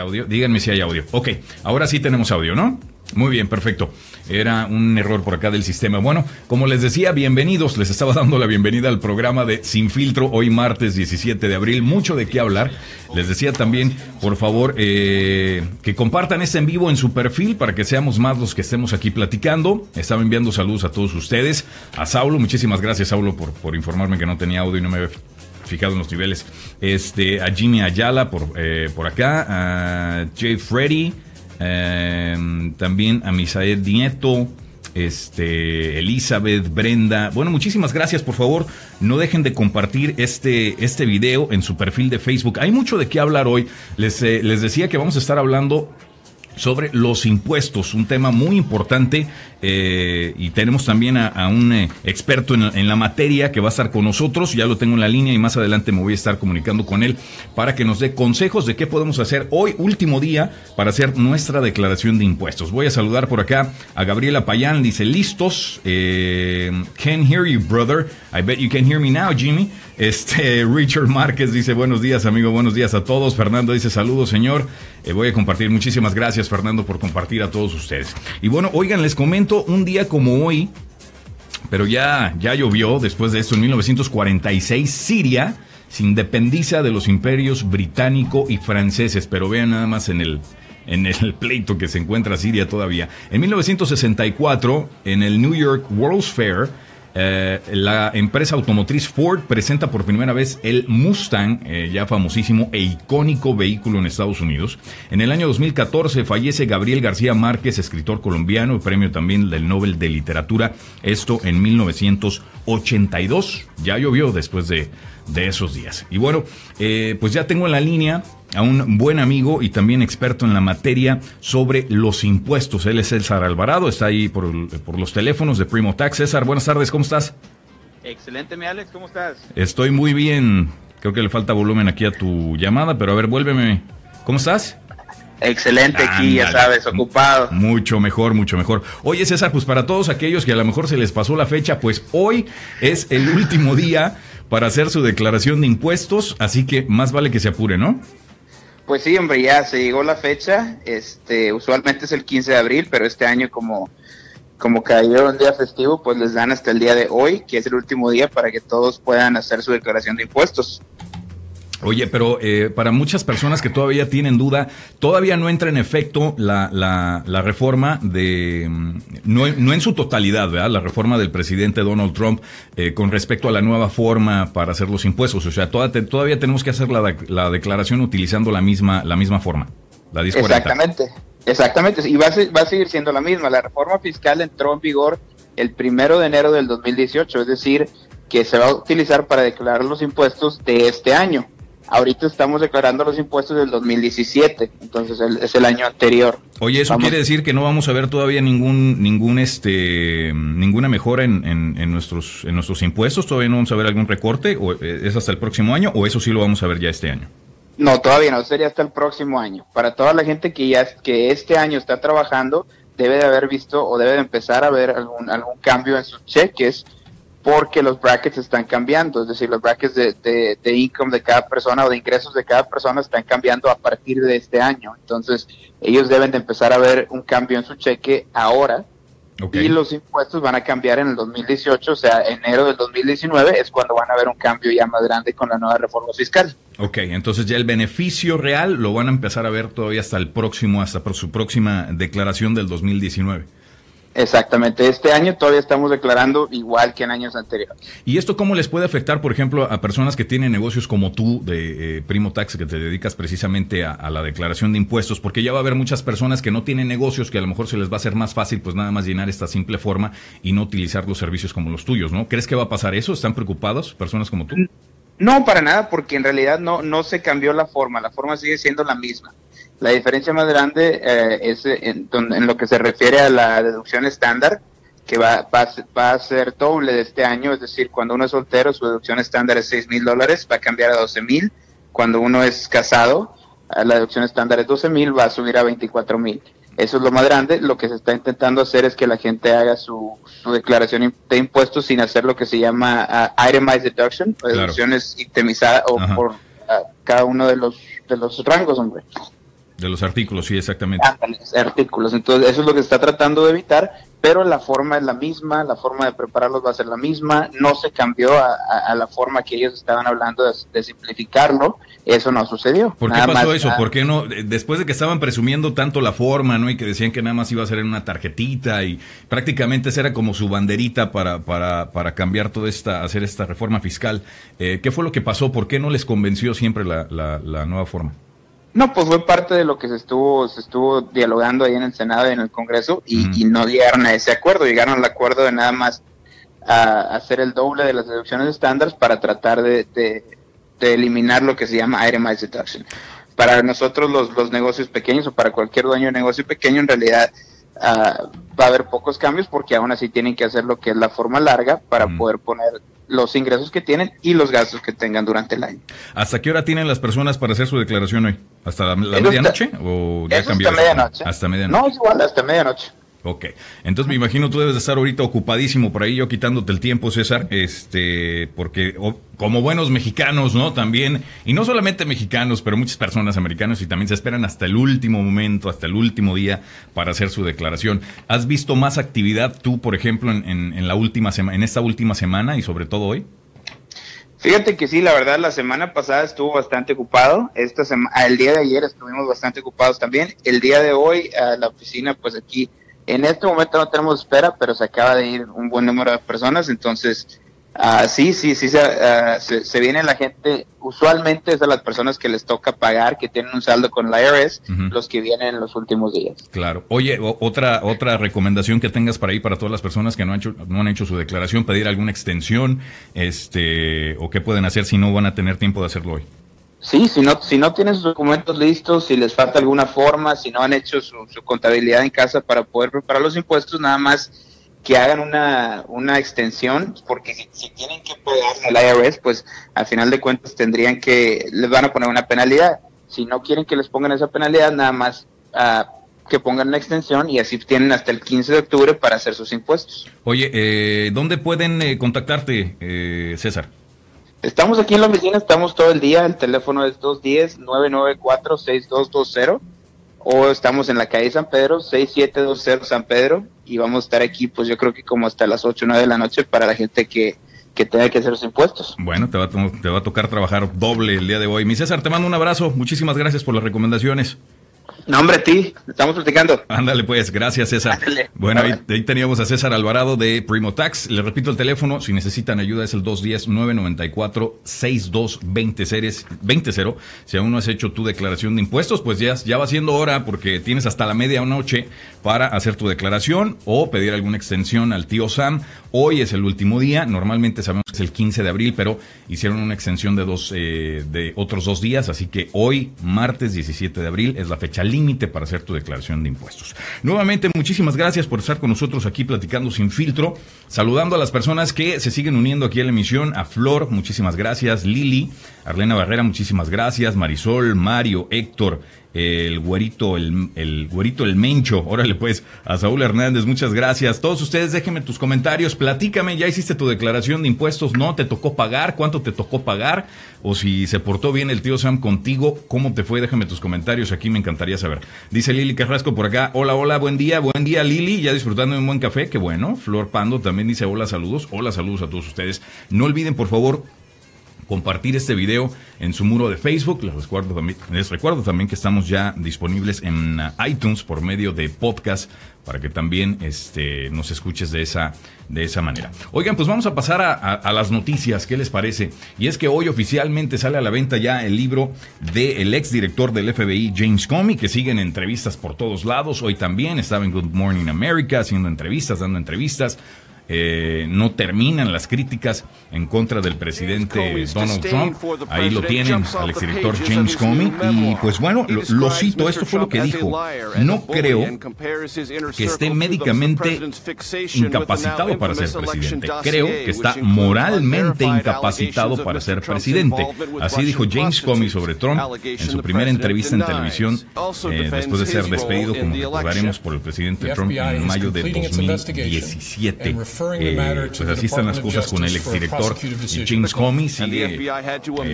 audio? Díganme si hay audio. Ok, ahora sí tenemos audio, ¿no? Muy bien, perfecto. Era un error por acá del sistema. Bueno, como les decía, bienvenidos. Les estaba dando la bienvenida al programa de Sin Filtro hoy martes 17 de abril. Mucho de qué hablar. Les decía también, por favor, eh, que compartan este en vivo en su perfil para que seamos más los que estemos aquí platicando. Estaba enviando saludos a todos ustedes. A Saulo, muchísimas gracias, Saulo, por, por informarme que no tenía audio y no me en los niveles. Este, a Jimmy Ayala por, eh, por acá. A Jay Freddy. Em, también a Misael Nieto, este, Elizabeth, Brenda. Bueno, muchísimas gracias, por favor. No dejen de compartir este, este video en su perfil de Facebook. Hay mucho de qué hablar hoy. Les, eh, les decía que vamos a estar hablando sobre los impuestos, un tema muy importante eh, y tenemos también a, un eh, experto en, la materia que va a estar con nosotros, ya lo tengo en la línea y más adelante me voy a estar comunicando con él para que nos dé consejos de qué podemos hacer hoy, último día, para hacer nuestra declaración de impuestos. Voy a saludar por acá a Gabriela Payán, dice, listos, eh, can hear you brother, I bet you can hear me now Jimmy. Este, Richard Márquez dice, buenos días amigo, buenos días a todos. Fernando dice, saludos señor. Eh, voy a compartir, muchísimas gracias Fernando por compartir a todos ustedes. Y bueno, oigan, les comento un día como hoy, pero ya, ya llovió después de esto, en 1946, Siria se independiza de los imperios británico y franceses, pero vean nada más en el, en el pleito que se encuentra Siria todavía. En 1964, en el New York World's Fair, eh, la empresa automotriz Ford presenta por primera vez el Mustang, eh, ya famosísimo e icónico vehículo en Estados Unidos. En el año 2014 fallece Gabriel García Márquez, escritor colombiano, premio también del Nobel de Literatura. Esto en 1982. Ya llovió después de, de esos días. Y bueno, eh, pues ya tengo en la línea a un buen amigo y también experto en la materia sobre los impuestos. Él es César Alvarado, está ahí por, los teléfonos de Primo Tax. César, buenas tardes, ¿cómo estás? Excelente, mi Alex, ¿cómo estás? Estoy muy bien. Creo que le falta volumen aquí a tu llamada, pero a ver, vuélveme. ¿Cómo estás? Excelente aquí, ya sabes, ocupado. Mucho mejor, mucho mejor. Oye, César, pues para todos aquellos que a lo mejor se les pasó la fecha, pues hoy es el último día para hacer su declaración de impuestos, así que más vale que se apure, ¿no? Pues sí, hombre, ya se llegó la fecha. Este, usualmente es el 15 de abril, pero este año como como cayó un día festivo, pues les dan hasta el día de hoy, que es el último día para que todos puedan hacer su declaración de impuestos. Oye, pero eh, para muchas personas que todavía tienen duda, todavía no entra en efecto la, la, reforma de, mm, no, no, en su totalidad, ¿verdad? La reforma del presidente Donald Trump eh, con respecto a la nueva forma para hacer los impuestos. O sea, todavía, todavía tenemos que hacer la, la, declaración utilizando la misma, la misma forma. La Exactamente, exactamente. Y va a, va a seguir siendo la misma. La reforma fiscal entró en vigor el primero de enero del 2018, es decir, que se va a utilizar para declarar los impuestos de este año. Ahorita estamos declarando los impuestos del 2017, entonces es el año anterior. Oye, eso quiere decir que no vamos a ver todavía ningún ningún este ninguna mejora en, en, nuestros en nuestros impuestos, todavía no vamos a ver algún recorte o eh, es hasta el próximo año o eso sí lo vamos a ver ya este año. No, todavía no, sería hasta el próximo año. Para toda la gente que ya que este año está trabajando, debe de haber visto o debe de empezar a ver algún algún cambio en sus cheques porque los brackets están cambiando, es decir, los brackets de, de, income de cada persona o de ingresos de cada persona están cambiando a partir de este año. Entonces, ellos deben de empezar a ver un cambio en su cheque ahora y los impuestos van a cambiar en el 2018, o sea, enero del 2019 es cuando van a ver un cambio ya más grande con la nueva reforma fiscal. Ok, entonces ya el beneficio real lo van a empezar a ver todavía hasta el próximo, hasta por su próxima declaración del 2019. Exactamente, este año todavía estamos declarando igual que en años anteriores. ¿Y esto cómo les puede afectar, por ejemplo, a personas que tienen negocios como tú, de eh, Primo Tax, que te dedicas precisamente a, la declaración de impuestos? Porque ya va a haber muchas personas que no tienen negocios, que a lo mejor se les va a hacer más fácil pues nada más llenar esta simple forma y no utilizar los servicios como los tuyos, ¿no? ¿Crees que va a pasar eso? ¿Están preocupados personas como tú? No, para nada, porque en realidad no, no se cambió la forma, la forma sigue siendo la misma. La diferencia más grande eh, es en, lo que se refiere a la deducción estándar, que va, va, a ser doble de este año, es decir, cuando uno es soltero, su deducción estándar es 6 mil dólares, va a cambiar a 12 mil. Cuando uno es casado, eh, la deducción estándar es 12 mil, va a subir a 24 mil. Eso es lo más grande. Lo que se está intentando hacer es que la gente haga su, declaración de impuestos sin hacer lo que se llama uh, itemized deduction, deducciones itemizadas o por uh, cada uno de los, de los rangos, hombre. De los artículos, sí, exactamente. artículos. Entonces, eso es lo que se está tratando de evitar, pero la forma es la misma, la forma de prepararlos va a ser la misma, no se cambió a, la forma que ellos estaban hablando de, simplificarlo, eso no sucedió. ¿Por qué pasó eso? ¿Por qué no? Después de que estaban presumiendo tanto la forma, ¿no? Y que decían que nada más iba a ser en una tarjetita y prácticamente esa era como su banderita para, para, para cambiar toda esta, hacer esta reforma fiscal. Eh, ¿Qué fue lo que pasó? ¿Por qué no les convenció siempre la, la nueva forma? No, pues fue parte de lo que se estuvo, se estuvo dialogando ahí en el Senado y en el Congreso y, no llegaron a ese acuerdo, llegaron al acuerdo de nada más a, hacer el doble de las deducciones estándar para tratar de, de, eliminar lo que se llama itemized deduction. Para nosotros los, los negocios pequeños o para cualquier dueño de negocio pequeño en realidad uh, va a haber pocos cambios porque aún así tienen que hacer lo que es la forma larga para poder poner los ingresos que tienen y los gastos que tengan durante el año. ¿Hasta qué hora tienen las personas para hacer su declaración hoy? ¿Hasta la, medianoche? ¿O ya cambió? Hasta medianoche. Hasta medianoche. No, igual, hasta medianoche. Ok, entonces me imagino tú debes de estar ahorita ocupadísimo por ahí, yo quitándote el tiempo, César, este, porque como buenos mexicanos, ¿no? También, y no solamente mexicanos, pero muchas personas americanas y también se esperan hasta el último momento, hasta el último día para hacer su declaración. ¿Has visto más actividad tú, por ejemplo, en, la última semana, en esta última semana y sobre todo hoy? Fíjate que sí, la verdad, la semana pasada estuvo bastante ocupado. Esta el día de ayer estuvimos bastante ocupados también. El día de hoy, la oficina, pues aquí en este momento no tenemos espera, pero se acaba de ir un buen número de personas, entonces uh, sí, sí, sí, uh, se, se, viene la gente, usualmente es a las personas que les toca pagar, que tienen un saldo con la IRS, los que vienen en los últimos días. Claro. Oye, otra, otra recomendación que tengas para ahí para todas las personas que no han hecho, no han hecho su declaración, pedir alguna extensión, este, o qué pueden hacer si no van a tener tiempo de hacerlo hoy. Sí, si no, si no tienen sus documentos listos, si les falta alguna forma, si no han hecho su, contabilidad en casa para poder preparar los impuestos, nada más que hagan una, una extensión, porque si, tienen que pagar al IRS, pues al final de cuentas tendrían que, les van a poner una penalidad. Si no quieren que les pongan esa penalidad, nada más uh, que pongan una extensión y así tienen hasta el 15 de octubre para hacer sus impuestos. Oye, eh, ¿dónde pueden eh, contactarte, eh, César? Estamos aquí en la oficina, estamos todo el día, el teléfono es 210-994-6220 o estamos en la calle San Pedro, 6720 San Pedro y vamos a estar aquí pues yo creo que como hasta las 8 o 9 de la noche para la gente que, que tenga que hacer los impuestos. Bueno, te va, te va a tocar trabajar doble el día de hoy. Mi César, te mando un abrazo, muchísimas gracias por las recomendaciones. No, hombre, a ti, estamos platicando. Ándale, pues, gracias, César. Bueno, ahí, teníamos a César Alvarado de Primo Tax. Le repito el teléfono, si necesitan ayuda es el 210-994-6220. Si aún no has hecho tu declaración de impuestos, pues ya, ya va siendo hora porque tienes hasta la media noche para hacer tu declaración o pedir alguna extensión al tío Sam. Hoy es el último día, normalmente sabemos que es el 15 de abril, pero hicieron una extensión de, dos, eh, de otros dos días, así que hoy, martes 17 de abril, es la fecha límite para hacer tu declaración de impuestos. Nuevamente, muchísimas gracias por estar con nosotros aquí platicando sin filtro, saludando a las personas que se siguen uniendo aquí a la emisión, a Flor, muchísimas gracias, Lili, Arlena Barrera, muchísimas gracias, Marisol, Mario, Héctor, el güerito, el, el güerito, el mencho. Órale pues, a Saúl Hernández, muchas gracias. Todos ustedes déjenme tus comentarios, platícame, ya hiciste tu declaración de impuestos, ¿no? ¿Te tocó pagar? ¿Cuánto te tocó pagar? O si se portó bien el tío Sam contigo, ¿cómo te fue? Déjame tus comentarios, aquí me encantaría saber. Dice Lili Carrasco por acá, hola, hola, buen día, buen día Lili, ya disfrutando de un buen café, qué bueno. Flor Pando también dice hola, saludos, hola, saludos a todos ustedes. No olviden, por favor, compartir este video en su muro de Facebook. Les recuerdo, también, que estamos ya disponibles en uh, iTunes por medio de podcast para que también este, nos escuches de esa, de esa manera. Oigan, pues vamos a pasar a, las noticias, ¿qué les parece? Y es que hoy oficialmente sale a la venta ya el libro del ex director del FBI, James Comey, que sigue en entrevistas por todos lados. Hoy también estaba en Good Morning America haciendo entrevistas, dando entrevistas. Eh, no terminan las críticas en contra del presidente Donald Trump. Ahí lo tienen al exdirector James Comey. Y pues bueno, lo, cito, esto fue lo que dijo. No creo que esté médicamente incapacitado para ser presidente. Creo que está moralmente incapacitado para ser presidente. Así dijo James Comey sobre Trump en su primera entrevista en televisión eh, después de ser despedido, como recordaremos, por el presidente Trump en mayo de 2017. Pues así están las cosas con el exdirector James Comey. Sigue,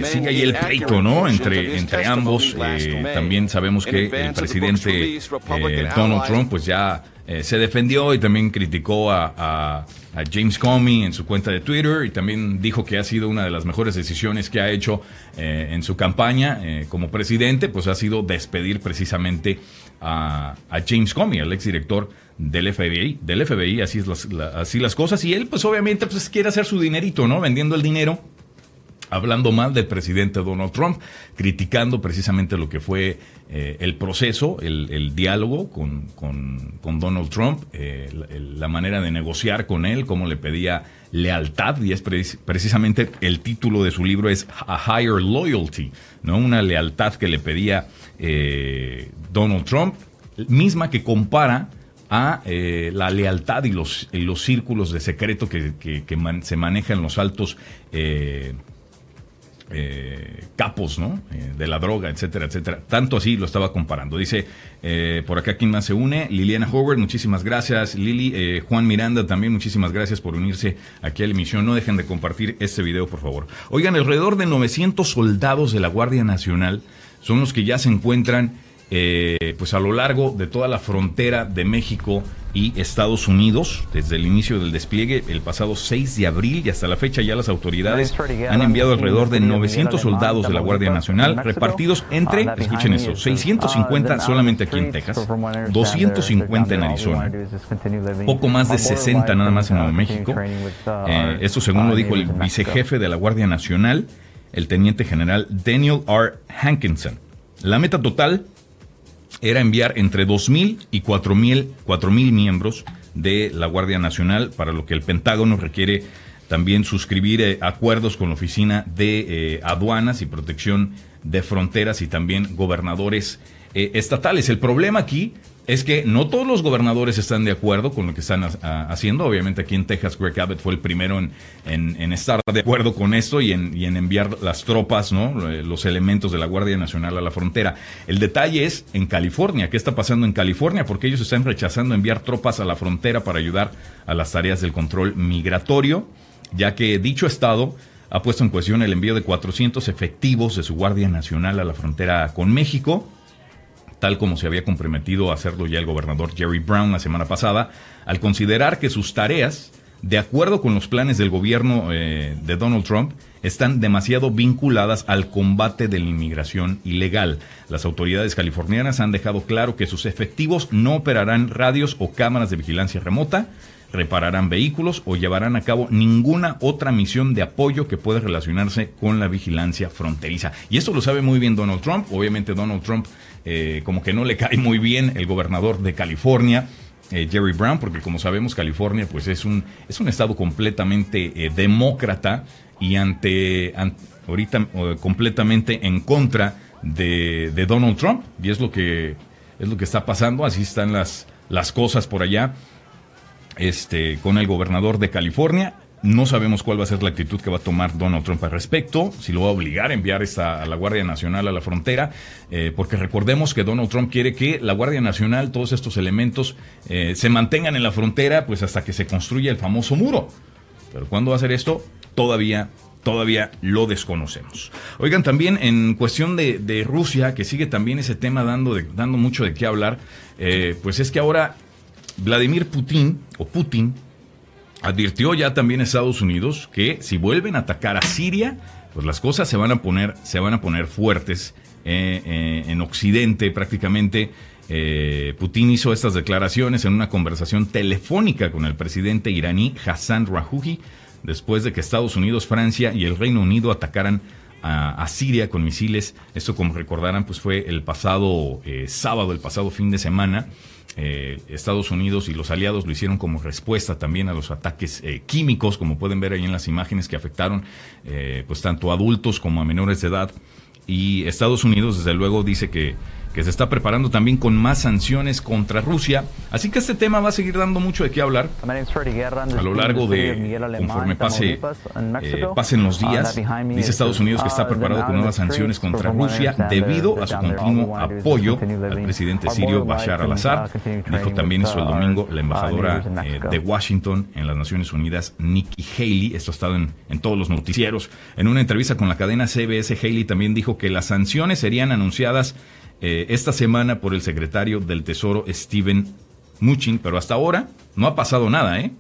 sigue ahí el pleito, ¿no? Entre, entre ambos. también sabemos que el presidente Donald Trump, pues ya eh, se defendió y también criticó a, James Comey en su cuenta de Twitter y también dijo que ha sido una de las mejores decisiones que ha hecho eh, en su campaña eh, como presidente, pues ha sido despedir precisamente a, James Comey, el exdirector del FBI, del FBI, así, es las, así las cosas, y él pues obviamente pues quiere hacer su dinerito, ¿no? Vendiendo el dinero hablando mal del presidente Donald Trump, criticando precisamente lo que fue eh, el proceso, el, diálogo con, Donald Trump, eh, la, manera de negociar con él, cómo le pedía lealtad, y es precisamente el título de su libro es A Higher Loyalty, ¿no? una lealtad que le pedía eh, Donald Trump, misma que compara a la lealtad y los, los círculos de secreto que, se manejan los altos eh, capos, ¿no? Eh, de la droga, etcétera, etcétera. Tanto así lo estaba comparando. Dice, eh, por acá quien más se une, Liliana Howard, muchísimas gracias. Lili, Juan Miranda también, muchísimas gracias por unirse aquí a la emisión. No dejen de compartir este video, por favor. Oigan, alrededor de 900 soldados de la Guardia Nacional son los que ya se encuentran eh, pues a lo largo de toda la frontera de México y Estados Unidos, desde el inicio del despliegue, el pasado 6 de abril y hasta la fecha ya las autoridades han enviado alrededor de 900 soldados de la Guardia Nacional repartidos entre, escuchen esto, 650 solamente aquí en Texas, 250 en Arizona, poco más de 60 nada más en Nuevo México. Eh, esto según lo dijo el vicejefe de la Guardia Nacional, el teniente general Daniel R. Hankinson. La meta total era enviar entre 2.000 y 4.000 miembros de la Guardia Nacional, para lo que el Pentágono requiere también suscribir eh, acuerdos con la Oficina de eh, Aduanas y Protección de Fronteras y también gobernadores eh, estatales. El problema aquí es que no todos los gobernadores están de acuerdo con lo que están haciendo. Obviamente aquí en Texas Greg Abbott fue el primero en, estar de acuerdo con esto y en, enviar las tropas, ¿no? los elementos de la Guardia Nacional a la frontera. El detalle es en California. ¿Qué está pasando en California? Porque ellos están rechazando enviar tropas a la frontera para ayudar a las tareas del control migratorio, ya que dicho estado ha puesto en cuestión el envío de 400 efectivos de su Guardia Nacional a la frontera con México tal como se había comprometido a hacerlo ya el gobernador Jerry Brown la semana pasada, al considerar que sus tareas, de acuerdo con los planes del gobierno eh, de Donald Trump, están demasiado vinculadas al combate de la inmigración ilegal. Las autoridades californianas han dejado claro que sus efectivos no operarán radios o cámaras de vigilancia remota, repararán vehículos o llevarán a cabo ninguna otra misión de apoyo que pueda relacionarse con la vigilancia fronteriza. Y esto lo sabe muy bien Donald Trump. Obviamente Donald Trump eh, como que no le cae muy bien el gobernador de California. Eh, Jerry Brown, porque como sabemos California pues es un, es un estado completamente eh, demócrata y ante, ahorita completamente en contra de, de, Donald Trump y es lo que es lo que está pasando, así están las, las cosas por allá este, con el gobernador de California no sabemos cuál va a ser la actitud que va a tomar Donald Trump al respecto, si lo va a obligar a enviar a la Guardia Nacional a la frontera, eh, porque recordemos que Donald Trump quiere que la Guardia Nacional, todos estos elementos, eh, se mantengan en la frontera pues hasta que se construya el famoso muro. Pero ¿cuándo va a ser esto? Todavía todavía lo desconocemos. Oigan, también en cuestión de, Rusia, que sigue también ese tema dando, dando mucho de qué hablar, eh, pues es que ahora Vladimir Putin, o Putin, Advirtió ya también Estados Unidos que si vuelven a atacar a Siria, pues las cosas se van a poner, se van a poner fuertes eh, eh, en Occidente prácticamente. Eh, Putin hizo estas declaraciones en una conversación telefónica con el presidente iraní Hassan Rouhani después de que Estados Unidos, Francia y el Reino Unido atacaran a, Siria con misiles. Esto, como recordarán, pues fue el pasado sábado, el pasado fin de semana. Eh, Estados Unidos y los aliados lo hicieron como respuesta también a los ataques eh, químicos, como pueden ver ahí en las imágenes que afectaron eh, pues tanto a adultos como a menores de edad. Y Estados Unidos, desde luego, dice que, que se está preparando también con más sanciones contra Rusia. Así que este tema va a seguir dando mucho de qué hablar a lo largo de, conforme pase, eh, pasen los días. Dice Estados Unidos que está preparado con nuevas sanciones contra Rusia debido a su continuo apoyo al presidente sirio Bashar al-Assad. Dijo también eso el domingo la embajadora eh, de Washington en las Naciones Unidas, Nikki Haley. Esto ha estado en, en todos los noticieros. En una entrevista con la cadena CBS, Haley también dijo que las sanciones serían anunciadas eh, esta semana por el secretario del Tesoro Steven Mnuchin, pero hasta ahora no ha pasado nada, ¿eh?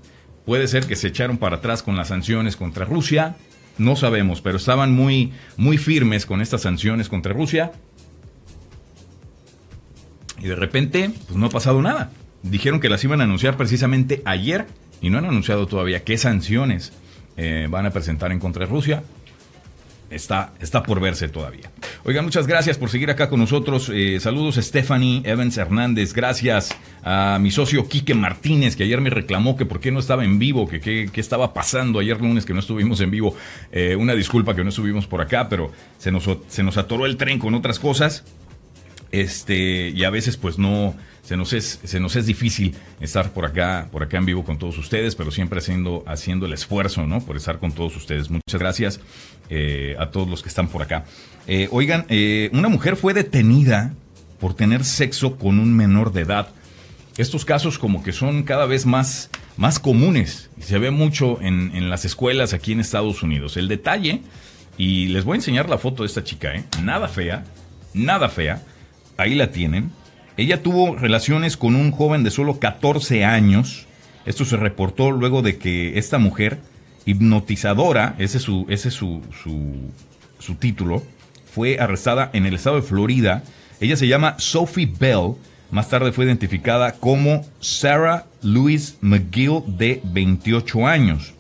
Puede ser que se echaron para atrás con las sanciones contra Rusia, no sabemos, pero estaban muy, muy firmes con estas sanciones contra Rusia. Y de repente, pues no ha pasado nada. Dijeron que las iban a anunciar precisamente ayer y no han anunciado todavía qué sanciones eh, van a presentar en contra de Rusia está, está por verse todavía. Oigan, muchas gracias por seguir acá con nosotros. Eh, saludos Stephanie Evans Hernández. Gracias a mi socio Quique Martínez, que ayer me reclamó que por qué no estaba en vivo, que qué estaba pasando ayer lunes que no estuvimos en vivo. Eh, una disculpa que no estuvimos por acá, pero se nos, se nos atoró el tren con otras cosas. Este, y a veces pues no se nos es, se nos es difícil estar por acá, por acá en vivo con todos ustedes, pero siempre haciendo, haciendo el esfuerzo, ¿no? Por estar con todos ustedes. Muchas gracias eh, a todos los que están por acá. Eh, oigan, eh, una mujer fue detenida por tener sexo con un menor de edad. Estos casos como que son cada vez más, más comunes y se ve mucho en, en las escuelas aquí en Estados Unidos. El detalle, y les voy a enseñar la foto de esta chica. Nada fea, nada fea. Ahí la tienen ella tuvo relaciones con un joven de solo 14 años. Esto se reportó luego de que esta mujer, hipnotizadora, ese es su, ese su, su, título, fue arrestada en el estado de Florida. Ella se llama Sophie Bell. Más tarde fue identificada como Sarah Louise McGill de 28 años.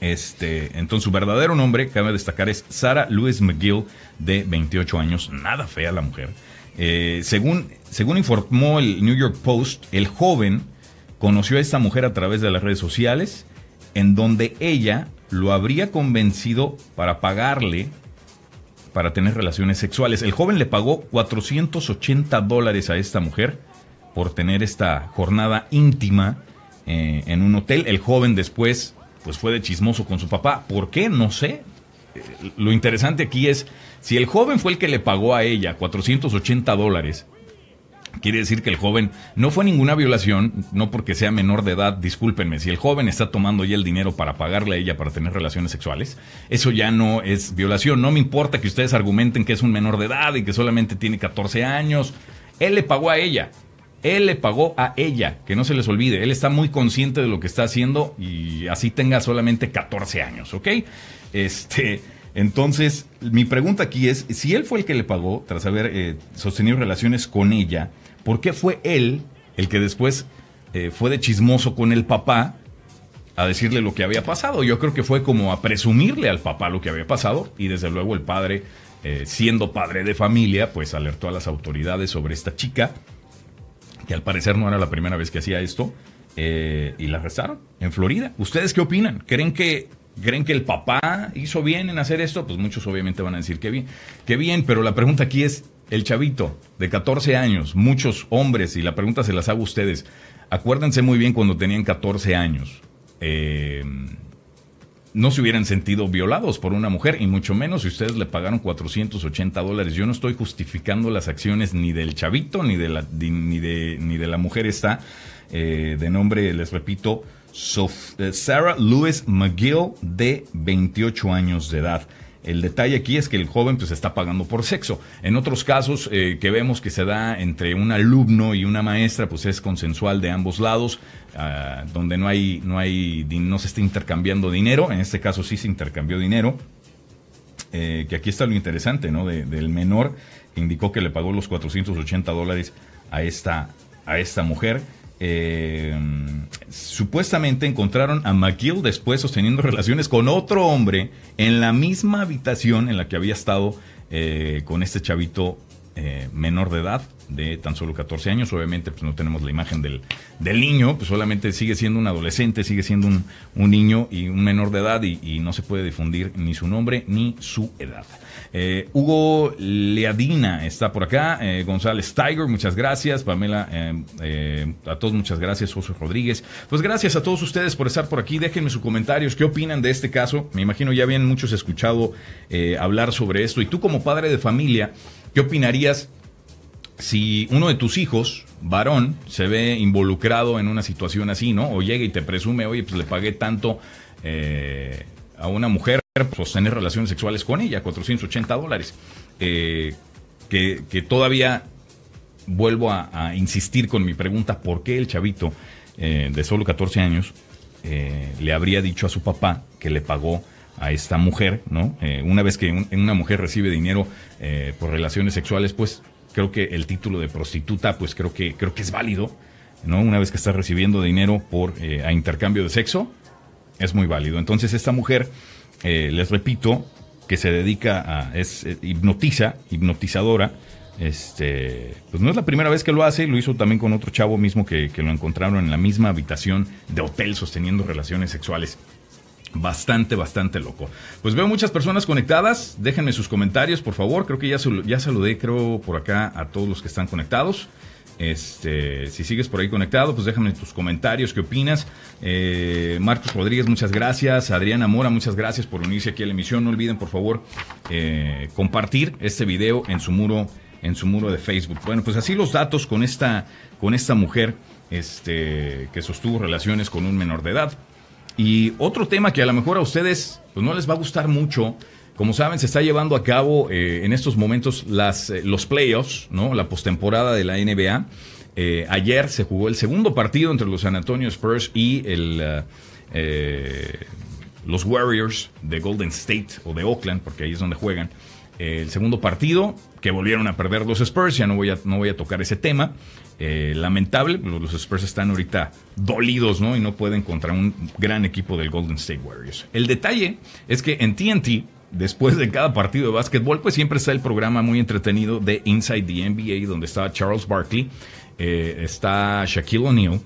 Este, entonces su verdadero nombre, cabe destacar, es Sarah Louise McGill de 28 años. Nada fea la mujer. Eh, según, según informó el New York Post, el joven conoció a esta mujer a través de las redes sociales, en donde ella lo habría convencido para pagarle para tener relaciones sexuales. El joven le pagó 480 dólares a esta mujer por tener esta jornada íntima eh, en un hotel. El joven después pues fue de chismoso con su papá. ¿Por qué? No sé. Eh, lo interesante aquí es si el joven fue el que le pagó a ella 480 dólares, quiere decir que el joven no fue ninguna violación, no porque sea menor de edad, discúlpenme, si el joven está tomando ya el dinero para pagarle a ella para tener relaciones sexuales, eso ya no es violación. No me importa que ustedes argumenten que es un menor de edad y que solamente tiene 14 años. Él le pagó a ella. Él le pagó a ella, que no se les olvide. Él está muy consciente de lo que está haciendo y así tenga solamente 14 años, ¿ok? Este. Entonces, mi pregunta aquí es, si él fue el que le pagó tras haber eh, sostenido relaciones con ella, ¿por qué fue él el que después eh, fue de chismoso con el papá a decirle lo que había pasado? Yo creo que fue como a presumirle al papá lo que había pasado y desde luego el padre, eh, siendo padre de familia, pues alertó a las autoridades sobre esta chica, que al parecer no era la primera vez que hacía esto, y la arrestaron en Florida. ¿Ustedes qué opinan? ¿Creen que ¿Creen que el papá hizo bien en hacer esto? Pues muchos obviamente van a decir que bien, que bien, pero la pregunta aquí es, el chavito de 14 años, muchos hombres, y la pregunta se las hago a ustedes, acuérdense muy bien cuando tenían 14 años, eh, no se hubieran sentido violados por una mujer, y mucho menos si ustedes le pagaron 480 dólares. Yo no estoy justificando las acciones ni del chavito, ni de la, ni de, ni de la mujer esta, eh, de nombre, les repito, eh, Sarah Lewis McGill, de 28 años de edad. El detalle aquí es que el joven pues está pagando por sexo. En otros casos eh, que vemos que se da entre un alumno y una maestra, pues es consensual de ambos lados, ah, donde no hay, no hay, no se está intercambiando dinero. En este caso sí se intercambió dinero. Eh, que aquí está lo interesante, ¿no? del menor que indicó que le pagó los 480 dólares a esta, a esta mujer. Eh, supuestamente encontraron a McGill después sosteniendo relaciones con otro hombre en la misma habitación en la que había estado eh, con este chavito eh, menor de edad. De tan solo 14 años. Obviamente, pues no tenemos la imagen del, del niño, pues solamente sigue siendo un adolescente, sigue siendo un, un niño y un menor de edad y, no se puede difundir ni su nombre ni su edad. Eh, Hugo Leadina está por acá, eh, González Tiger, muchas gracias, Pamela, eh, a todos muchas gracias, José Rodríguez. Pues gracias a todos ustedes por estar por aquí, déjenme sus comentarios, ¿qué opinan de este caso? Me imagino ya habían muchos escuchado hablar sobre esto y tú como padre de familia, ¿qué opinarías? Si uno de tus hijos, varón, se ve involucrado en una situación así, ¿no? O llega y te presume, oye, pues le pagué tanto eh, a una mujer por sostener relaciones sexuales con ella, 480 dólares. Eh, que, todavía vuelvo a, insistir con mi pregunta, ¿por qué el chavito eh, de solo 14 años le habría dicho a su papá que le pagó a esta mujer, ¿no? una vez que un, una mujer recibe dinero por relaciones sexuales, pues creo que el título de prostituta, pues creo que, creo que es válido, ¿no? Una vez que está recibiendo dinero por eh, a intercambio de sexo, es muy válido. Entonces esta mujer, eh, les repito, que se dedica a, es eh, hipnotiza, hipnotizadora, este, pues no es la primera vez que lo hace, lo hizo también con otro chavo mismo que, que lo encontraron en la misma habitación de hotel sosteniendo relaciones sexuales. Bastante, bastante loco. Pues veo muchas personas conectadas. Déjenme sus comentarios, por favor. Creo que ya, ya saludé, creo, por acá a todos los que están conectados. Este, si sigues por ahí conectado, pues déjame tus comentarios, qué opinas. Eh, Marcos Rodríguez, muchas gracias. Adriana Mora, muchas gracias por unirse aquí a la emisión. No olviden, por favor, eh, compartir este video en su muro, en su muro de Facebook. Bueno, pues así los datos con esta, con esta mujer, este, que sostuvo relaciones con un menor de edad. Y otro tema que a lo mejor a ustedes pues, no les va a gustar mucho, como saben, se está llevando a cabo eh, en estos momentos las, eh, los playoffs, ¿no? la postemporada de la NBA. Eh, ayer se jugó el segundo partido entre los San Antonio Spurs y el, los Warriors de Golden State o de Oakland, porque ahí es donde juegan. El segundo partido que volvieron a perder los Spurs, ya no voy a, no voy a tocar ese tema. Eh, lamentable, los Spurs están ahorita dolidos, ¿no? Y no pueden contra un gran equipo del Golden State Warriors. El detalle es que en TNT, después de cada partido de básquetbol, pues siempre está el programa muy entretenido de Inside the NBA, donde está Charles Barkley, eh, está Shaquille O'Neal,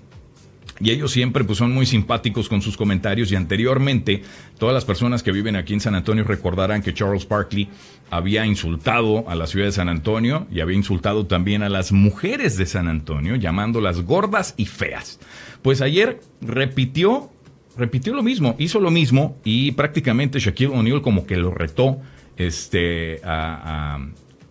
y ellos siempre pues, son muy simpáticos con sus comentarios y anteriormente todas las personas que viven aquí en San Antonio recordarán que Charles Barkley había insultado a la ciudad de San Antonio y había insultado también a las mujeres de San Antonio llamándolas gordas y feas. Pues ayer repitió, repitió lo mismo, hizo lo mismo y prácticamente Shaquille O'Neal como que lo retó este, a,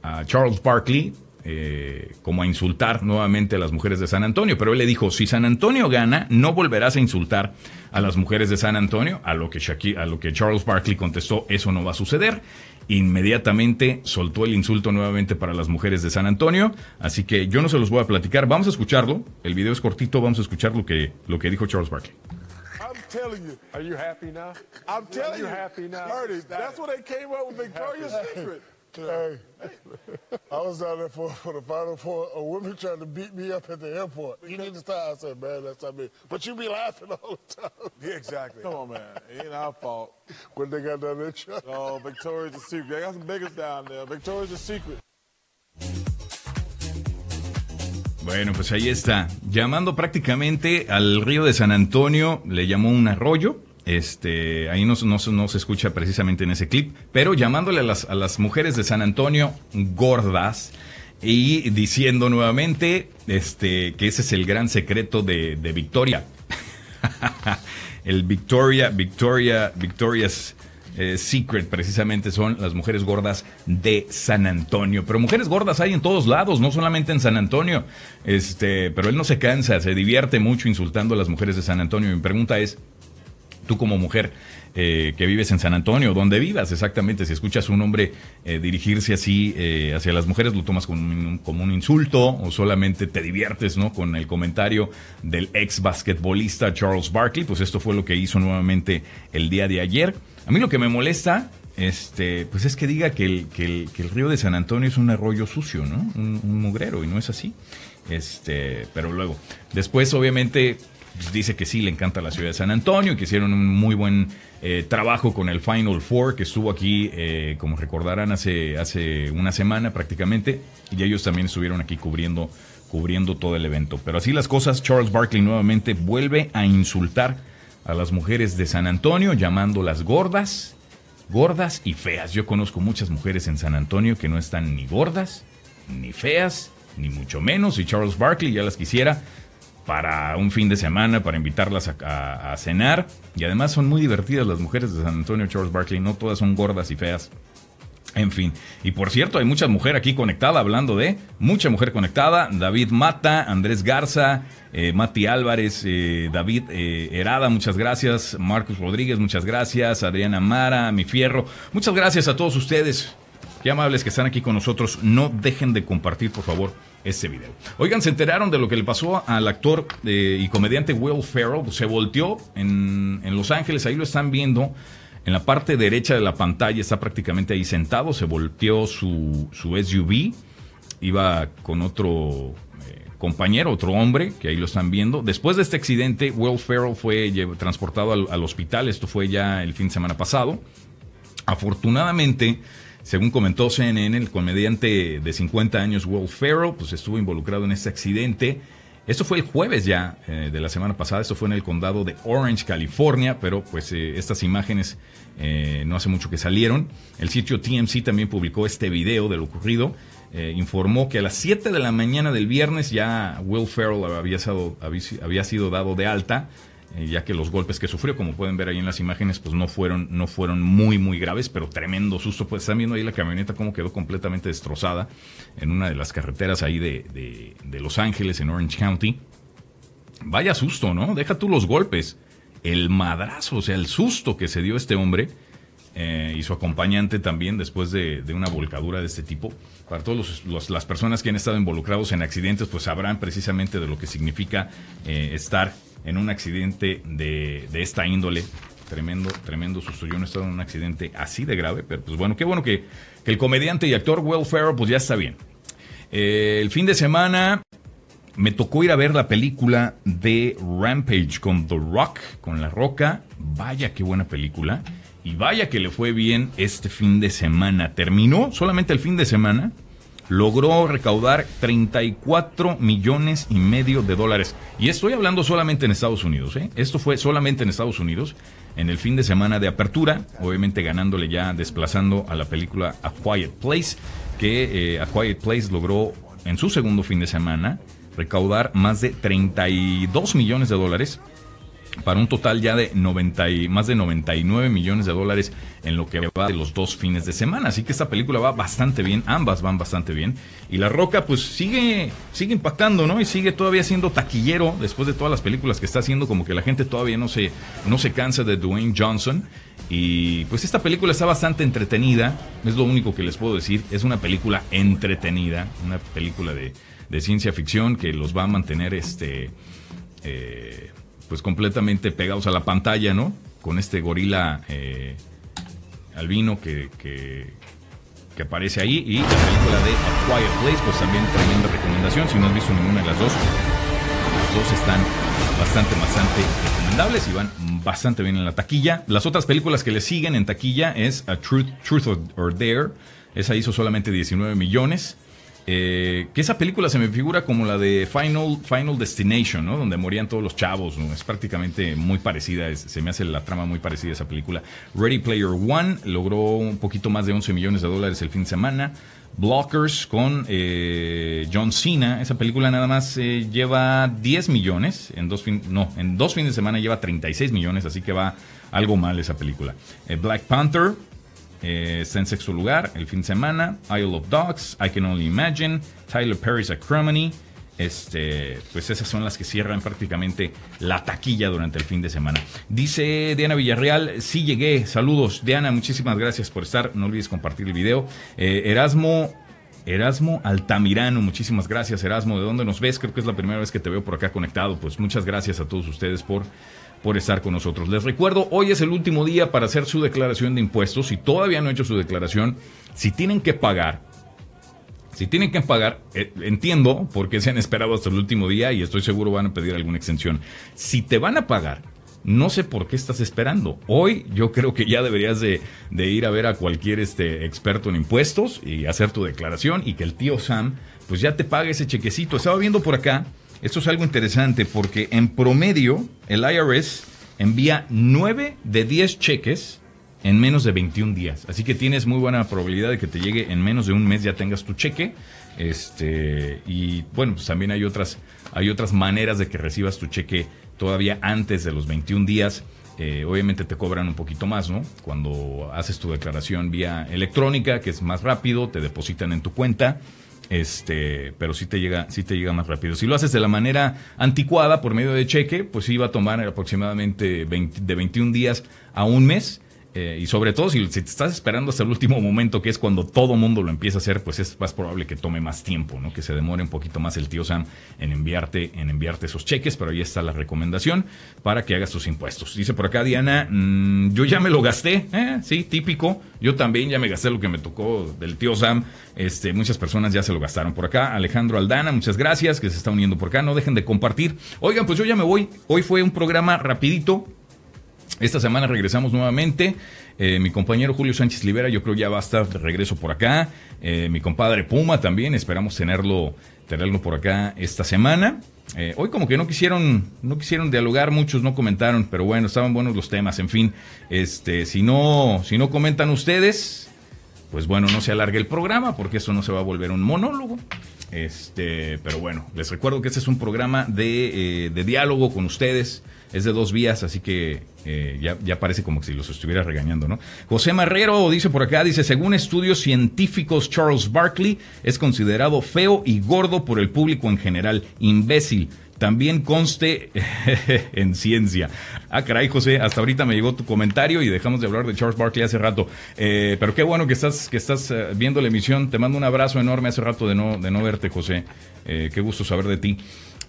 a, a Charles Barkley eh, como a insultar nuevamente a las mujeres de San Antonio, pero él le dijo, si San Antonio gana, no volverás a insultar a las mujeres de San Antonio, a lo que, a lo que Charles Barkley contestó, eso no va a suceder. Inmediatamente soltó el insulto nuevamente para las mujeres de San Antonio, así que yo no se los voy a platicar, vamos a escucharlo, el video es cortito, vamos a escuchar lo que, lo que dijo Charles Barkley. I'm telling you. Are you happy now? I'm telling you. happy now? That's what they came up with Victoria's Secret. Hey, I was down there for, for the final four. A woman tried to beat me up at the airport. You need to stop. I said, man, that's not me. But you be laughing all the time. Yeah, exactly. Come on, man. It ain't our fault. When they got down there, Oh, Victoria's the secret. They got some biggest down there. Victoria's the secret. Bueno, pues ahí está. Llamando prácticamente al río de San Antonio, le llamó un arroyo Este, ahí no, se escucha precisamente en ese clip, pero llamándole a las, mujeres de San Antonio gordas y diciendo nuevamente este, que ese es el gran secreto de, de Victoria. el Victoria, Victoria, Victoria's eh, Secret precisamente son las mujeres gordas de San Antonio. Pero mujeres gordas hay en todos lados, no solamente en San Antonio. Este, pero él no se cansa, se divierte mucho insultando a las mujeres de San Antonio. Mi pregunta es, tú como mujer eh, que vives en San Antonio, donde vivas exactamente, si escuchas a un hombre eh, dirigirse así eh, hacia las mujeres, lo tomas como un, insulto o solamente te diviertes ¿no? con el comentario del ex basquetbolista Charles Barkley, pues esto fue lo que hizo nuevamente el día de ayer. A mí lo que me molesta este, pues es que diga que el río de San Antonio es un arroyo sucio, ¿no? Un, un, mugrero, y no es así. Este, pero luego, después obviamente dice que sí le encanta la ciudad de San Antonio, que hicieron un muy buen eh, trabajo con el Final Four, que estuvo aquí, eh, como recordarán, hace, hace una semana prácticamente, y ellos también estuvieron aquí cubriendo, cubriendo todo el evento. Pero así las cosas, Charles Barkley nuevamente vuelve a insultar a las mujeres de San Antonio, llamándolas gordas, gordas y feas. Yo conozco muchas mujeres en San Antonio que no están ni gordas, ni feas, ni mucho menos, y Charles Barkley ya las quisiera para un fin de semana, para invitarlas a, cenar. Y además son muy divertidas las mujeres de San Antonio, Charles Barkley. No todas son gordas y feas. En fin, y por cierto, hay mucha mujer aquí conectada, hablando de mucha mujer conectada. David Mata, Andrés Garza, eh, Mati Álvarez, eh, David eh, Herada, muchas gracias. Marcos Rodríguez, muchas gracias. Adriana Mara, Mi Fierro, muchas gracias a todos ustedes. Qué amables que están aquí con nosotros. No dejen de compartir, por favor, este video. Oigan, se enteraron de lo que le pasó al actor eh, y comediante Will Ferrell. Se volteó en, Los Ángeles, ahí lo están viendo. En la parte derecha de la pantalla está prácticamente ahí sentado. Se volteó su, SUV. Iba con otro eh, compañero, otro hombre, que ahí lo están viendo. Después de este accidente, Will Ferrell fue transportado al, al hospital. Esto fue ya el fin de semana pasado. Afortunadamente según comentó CNN, el comediante de 50 años Will Ferrell pues estuvo involucrado en este accidente. Esto fue el jueves ya eh, de la semana pasada, esto fue en el condado de Orange, California, pero pues eh, estas imágenes eh, no hace mucho que salieron. El sitio TMC también publicó este video de lo ocurrido. informó que a las 7 de la mañana del viernes ya Will Ferrell había había sido dado de alta eh, ya que los golpes que sufrió, como pueden ver ahí en las imágenes, pues no fueron, no fueron muy, muy graves, pero tremendo susto. Pues están viendo ahí la camioneta cómo quedó completamente destrozada en una de las carreteras ahí de, Los Ángeles, en Orange County. Vaya susto, ¿no? Deja tú los golpes. El madrazo, o sea, el susto que se dio este hombre eh, y su acompañante también después de, una volcadura de este tipo. Para todas las personas que han estado involucrados en accidentes, pues sabrán precisamente de lo que significa eh, estar en un accidente de, esta índole. Tremendo, tremendo susto. Yo no he estado en un accidente así de grave, pero pues bueno, qué bueno que, el comediante y actor Will Ferrell pues ya está bien. Eh, el fin de semana me tocó ir a ver la película de Rampage con The Rock, con La Roca. Vaya qué buena película. Y vaya que le fue bien este fin de semana. Terminó solamente el fin de semana logró recaudar 34 millones y medio de dólares. Y estoy hablando solamente en Estados Unidos. ¿eh? Esto fue solamente en Estados Unidos, en el fin de semana de apertura, obviamente ganándole ya, desplazando a la película A Quiet Place, que eh, A Quiet Place logró en su segundo fin de semana recaudar más de 32 millones de dólares para un total ya de 90 y, más de 99 millones de dólares en lo que va de los dos fines de semana. Así que esta película va bastante bien, ambas van bastante bien. Y La Roca pues sigue, sigue impactando, ¿no? Y sigue todavía siendo taquillero después de todas las películas que está haciendo, como que la gente todavía no se, no se cansa de Dwayne Johnson. Y pues esta película está bastante entretenida, es lo único que les puedo decir, es una película entretenida, una película de, de ciencia ficción que los va a mantener este... Eh, pues completamente pegados a la pantalla, ¿no? Con este gorila eh, albino que, que, aparece ahí y la película de A Quiet Place, pues también tremenda recomendación, si no has visto ninguna de las dos, las dos están bastante, bastante recomendables y van bastante bien en la taquilla. Las otras películas que le siguen en taquilla es A Truth, Truth or Dare, esa hizo solamente 19 millones. Eh, que esa película se me figura como la de Final, Final Destination, ¿no? Donde morían todos los chavos, Es prácticamente muy parecida, se me hace la trama muy parecida a esa película. Ready Player One logró un poquito más de 11 millones de dólares el fin de semana. Blockers con eh, John Cena, esa película nada más eh, lleva 10 millones, en dos, no, en dos fines de semana lleva 36 millones, así que va algo mal esa película. Black Panther eh, está en sexto lugar el fin de semana. Isle of Dogs, I Can Only Imagine, Tyler Perry's Acrimony. Este, pues esas son las que cierran prácticamente la taquilla durante el fin de semana. Dice Diana Villarreal, sí llegué. Saludos, Diana, muchísimas gracias por estar. No olvides compartir el video. Eh, Erasmo Erasmo Altamirano, muchísimas gracias Erasmo, ¿de dónde nos ves? Creo que es la primera vez que te veo por acá conectado, pues muchas gracias a todos ustedes por por estar con nosotros. Les recuerdo, hoy es el último día para hacer su declaración de impuestos. Si todavía no han hecho su declaración, si tienen que pagar Si tienen que pagar, eh, entiendo por qué se han esperado hasta el último día y estoy seguro van a pedir alguna extensión. Si te van a pagar, no sé por qué estás esperando. Hoy yo creo que ya deberías de, ir a ver a cualquier este, experto en impuestos y hacer tu declaración y que el tío Sam pues ya te pague ese chequecito. Estaba viendo por acá, esto es algo interesante porque en promedio el IRS envía 9 de 10 cheques en menos de 21 días. Así que tienes muy buena probabilidad de que te llegue en menos de un mes ya tengas tu cheque. Este, y bueno, pues también hay otras, hay otras maneras de que recibas tu cheque todavía antes de los 21 días. Eh, obviamente te cobran un poquito más, ¿no? Cuando haces tu declaración vía electrónica, que es más rápido, te depositan en tu cuenta. Este, pero sí te llega, sí te llega más rápido. Si lo haces de la manera anticuada por medio de cheque, pues sí va a tomar aproximadamente de 21 días a un mes eh, y sobre todo si, te estás esperando hasta el último momento, que es cuando todo mundo lo empieza a hacer, pues es más probable que tome más tiempo, ¿no? Que se demore un poquito más el tío Sam en enviarte, en enviarte esos cheques, pero ahí está la recomendación para que hagas tus impuestos. Dice por acá Diana, mm, yo ya me lo gasté, ¿eh? sí, típico. Yo también ya me gasté lo que me tocó del tío Sam. Este, muchas personas ya se lo gastaron por acá. Alejandro Aldana, muchas gracias, que se está uniendo por acá. No dejen de compartir. Oigan, pues yo ya me voy. Hoy fue un programa rapidito esta semana regresamos nuevamente. Eh, mi compañero Julio Sánchez Libera, yo creo ya va a estar de regreso por acá. Eh, mi compadre Puma también, esperamos tenerlo, tenerlo por acá esta semana. Eh, hoy como que no quisieron, no quisieron dialogar, muchos no comentaron, pero bueno, estaban buenos los temas. En fin, este, si no, si no comentan ustedes, pues bueno, no se alargue el programa, porque eso no se va a volver un monólogo. Este, pero bueno, les recuerdo que este es un programa de, de diálogo con ustedes es de dos vías, así que eh, ya, parece como si los estuviera regañando, ¿no? José Marrero dice por acá, dice, según estudios científicos, Charles Barkley es considerado feo y gordo por el público en general, imbécil. También conste en ciencia. Ah, caray, José, hasta ahorita me llegó tu comentario y dejamos de hablar de Charles Barkley hace rato. Eh, pero qué bueno que estás, que estás eh, viendo la emisión. Te mando un abrazo enorme hace rato de no, de no verte, José. qué gusto saber de ti.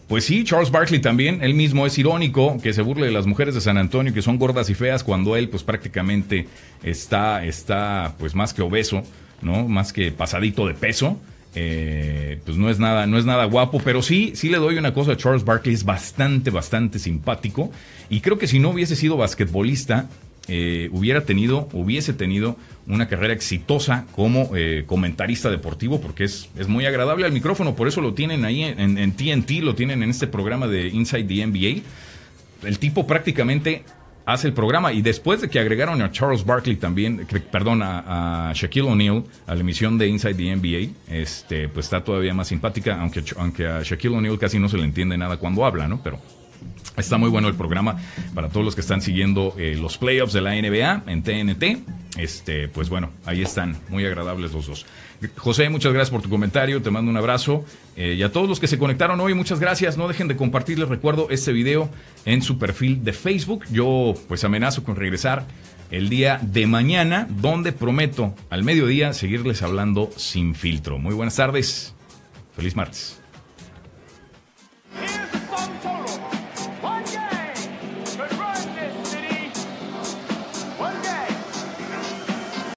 Pues sí, Charles Barkley también, él mismo es irónico que se burle de las mujeres de San Antonio que son gordas y feas cuando él pues prácticamente está, está pues más que obeso, ¿no? Más que pasadito de peso. Eh, pues no es nada, no es nada guapo, pero sí, sí le doy una cosa a Charles Barkley, es bastante, bastante simpático. Y creo que si no hubiese sido basquetbolista, eh, hubiera tenido, hubiese tenido una carrera exitosa como eh, comentarista deportivo, porque es, es, muy agradable al micrófono, por eso lo tienen ahí en, TNT, lo tienen en este programa de Inside the NBA. El tipo prácticamente hace el programa y después de que agregaron a Charles Barkley también, perdón, a, Shaquille O'Neal a la emisión de Inside the NBA, este, pues está todavía más simpática, aunque, aunque a Shaquille O'Neal casi no se le entiende nada cuando habla, ¿no? Pero Está muy bueno el programa para todos los que están siguiendo eh, los playoffs de la NBA en TNT. Este, pues bueno, ahí están, muy agradables los dos. José, muchas gracias por tu comentario, te mando un abrazo. Eh, y a todos los que se conectaron hoy, muchas gracias. No dejen de compartir, les recuerdo, este video en su perfil de Facebook. Yo pues amenazo con regresar el día de mañana, donde prometo al mediodía seguirles hablando sin filtro. Muy buenas tardes, feliz martes.